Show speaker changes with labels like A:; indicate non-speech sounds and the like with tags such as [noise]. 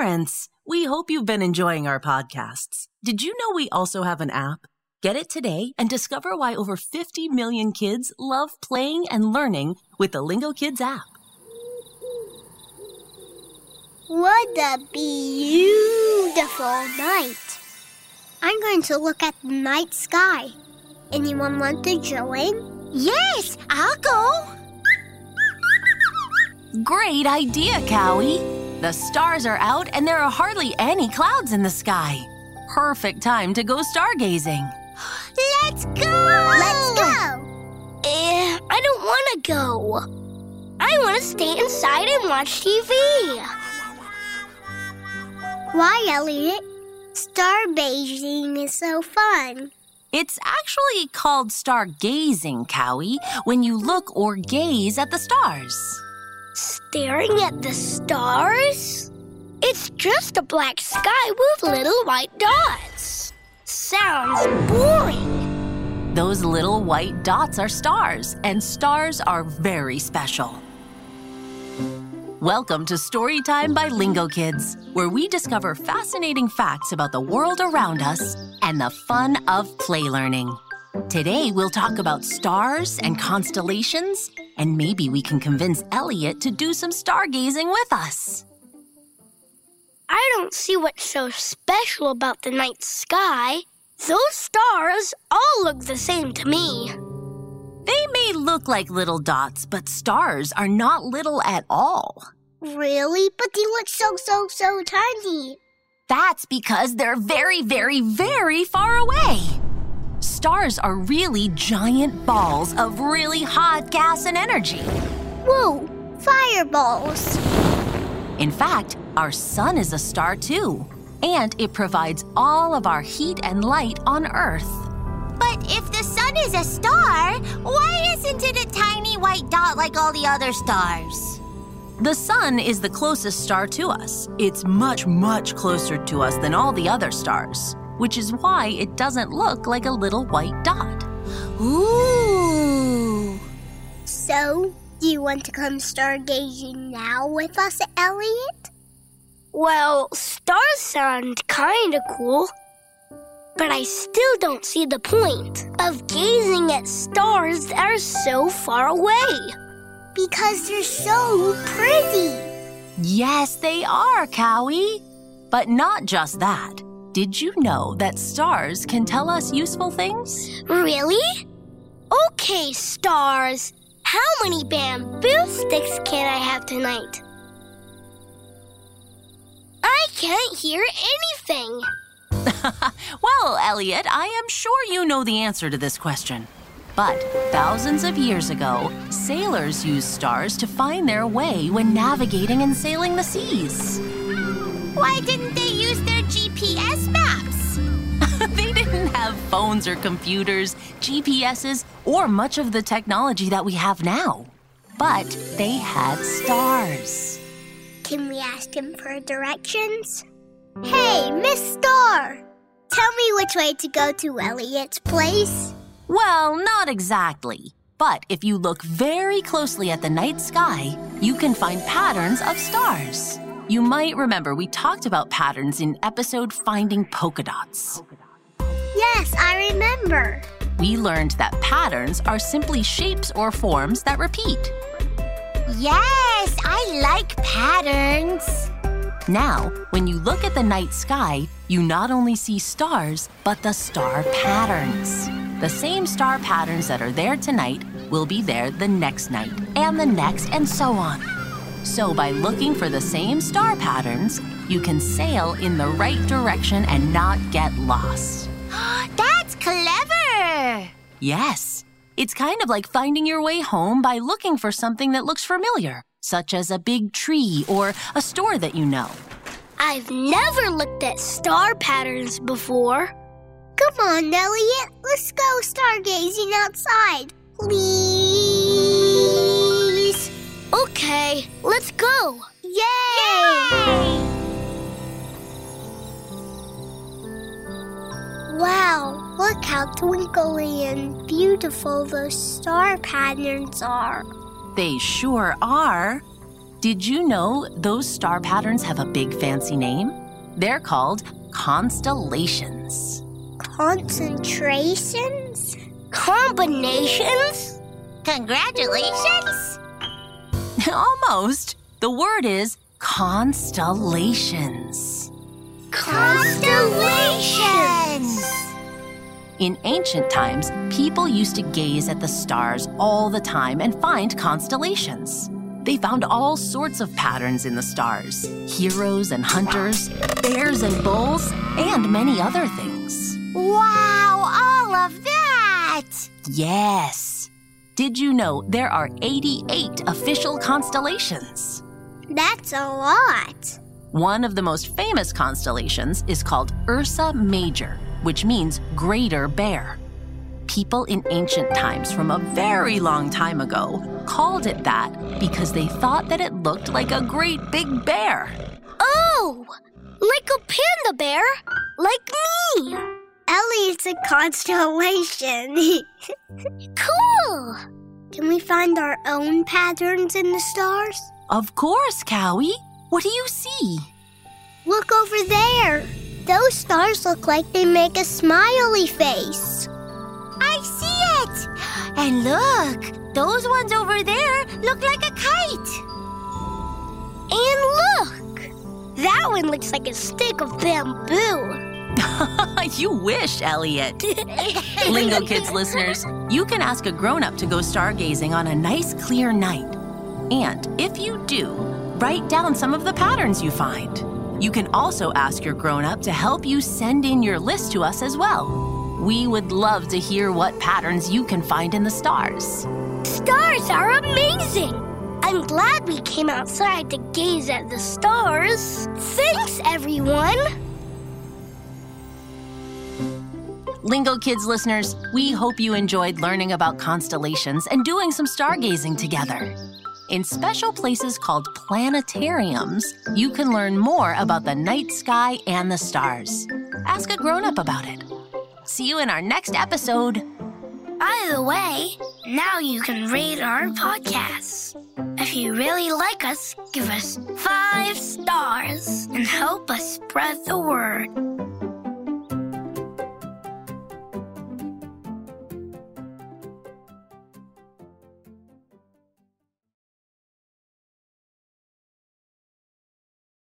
A: parents! We hope you've been enjoying our podcasts. Did you know we also have an app? Get it today and discover why over 50 million kids love playing and learning with the Lingokids app.
B: What a beautiful night. I'm going to look at the night sky. Anyone want to join?
C: Yes, I'll go.
A: Great idea, Cowy. The stars are out and there are hardly any clouds in the sky. Perfect time to go stargazing.
C: Let's go!
B: Let's go!
C: Eh, I don't want to go. I want to stay inside and watch TV.
B: Why, Elliot? Stargazing is so fun.
A: It's actually called stargazing, Cowy, when you look or gaze at the stars.
C: Staring at the stars? It's just a black sky with little white dots. Sounds boring.
A: Those little white dots are stars, and stars are very special. Welcome to Storytime by Lingokids, where we discover fascinating facts about the world around us and the fun of play learning. Today, we'll talk about stars and constellations, and maybe we can convince Elliot to do some stargazing with us.
C: I don't see what's so special about the night sky. Those stars all look the same to me.
A: They may look like little dots, but stars are not little at all.
B: Really? But they look so, so, so tiny.
A: That's because they're very, very, very far away. Stars are really giant balls of really hot gas and energy.
B: Whoa, fireballs.
A: In fact, our sun is a star too, and it provides all of our heat and light on Earth.
C: But if the sun is a star, why isn't it a tiny white dot like all the other stars?
A: The sun is the closest star to us. It's much, much closer to us than all the other stars which is why it doesn't look like a little white dot.
C: Ooh!
B: So, do you want to come stargazing now with us, Elliot?
C: Well, stars sound kind of cool. But I still don't see the point of gazing at stars that are so far away.
B: Because they're so pretty.
A: Yes, they are, Cowy. But not just that. Did you know that stars can tell us useful things?
C: Really? Okay, stars. How many bamboo sticks can I have tonight? I can't hear anything. [laughs]
A: well, Elliot, I am sure you know the answer to this question. But thousands of years ago, sailors used stars to find their way when navigating and sailing the seas.
C: Why didn't they use their GPS maps? [laughs]
A: they didn't have phones or computers, GPSs, or much of the technology that we have now. But they had stars.
B: Can we ask him for directions? Hey, Miss Star! Tell me which way to go to Elliot's place.
A: Well, not exactly. But if you look very closely at the night sky, you can find patterns of stars. You might remember we talked about patterns in episode Finding Polka Dots.
B: Yes, I remember.
A: We learned that patterns are simply shapes or forms that repeat.
C: Yes, I like patterns.
A: Now, when you look at the night sky, you not only see stars, but the star patterns. The same star patterns that are there tonight will be there the next night, and the next, and so on. So, by looking for the same star patterns, you can sail in the right direction and not get lost. [gasps]
C: That's clever!
A: Yes. It's kind of like finding your way home by looking for something that looks familiar, such as a big tree or a store that you know.
C: I've never looked at star patterns before.
B: Come on, Elliot. Let's go stargazing outside. Please.
C: Okay, let's go.
B: Yay!
C: Yay!
B: Wow, look how twinkly and beautiful those star patterns are.
A: They sure are. Did you know those star patterns have a big fancy name? They're called constellations.
B: Concentrations?
C: Combinations?
B: Congratulations! [laughs]
A: Almost. The word is constellations.
B: Constellations!
A: In ancient times, people used to gaze at the stars all the time and find constellations. They found all sorts of patterns in the stars heroes and hunters, bears and bulls, and many other things.
B: Wow, all of that!
A: Yes. Did you know there are 88 official constellations?
B: That's a lot.
A: One of the most famous constellations is called Ursa Major, which means Greater Bear. People in ancient times from a very long time ago called it that because they thought that it looked like a great big bear.
C: Oh, like a panda bear, like me.
B: Ellie's a constellation. [laughs]
C: Cool.
B: Can we find our own patterns in the stars?
A: Of course, Cowy. What do you see?
B: Look over there. Those stars look like they make a smiley face. I see it. And look, those ones over there look like a kite.
C: And look, that one looks like a stick of bamboo. [laughs]
A: you wish, Elliot. [laughs] Lingokids listeners, you can ask a grown up to go stargazing on a nice clear night. And if you do, write down some of the patterns you find. You can also ask your grown up to help you send in your list to us as well. We would love to hear what patterns you can find in the stars.
C: Stars are amazing. I'm glad we came outside to gaze at the stars. Thanks, everyone.
A: Lingo Kids listeners, we hope you enjoyed learning about constellations and doing some stargazing together. In special places called planetariums, you can learn more about the night sky and the stars. Ask a grown up about it. See you in our next episode.
C: By the way, now you can rate our podcasts. If you really like us, give us five stars and help us spread the word.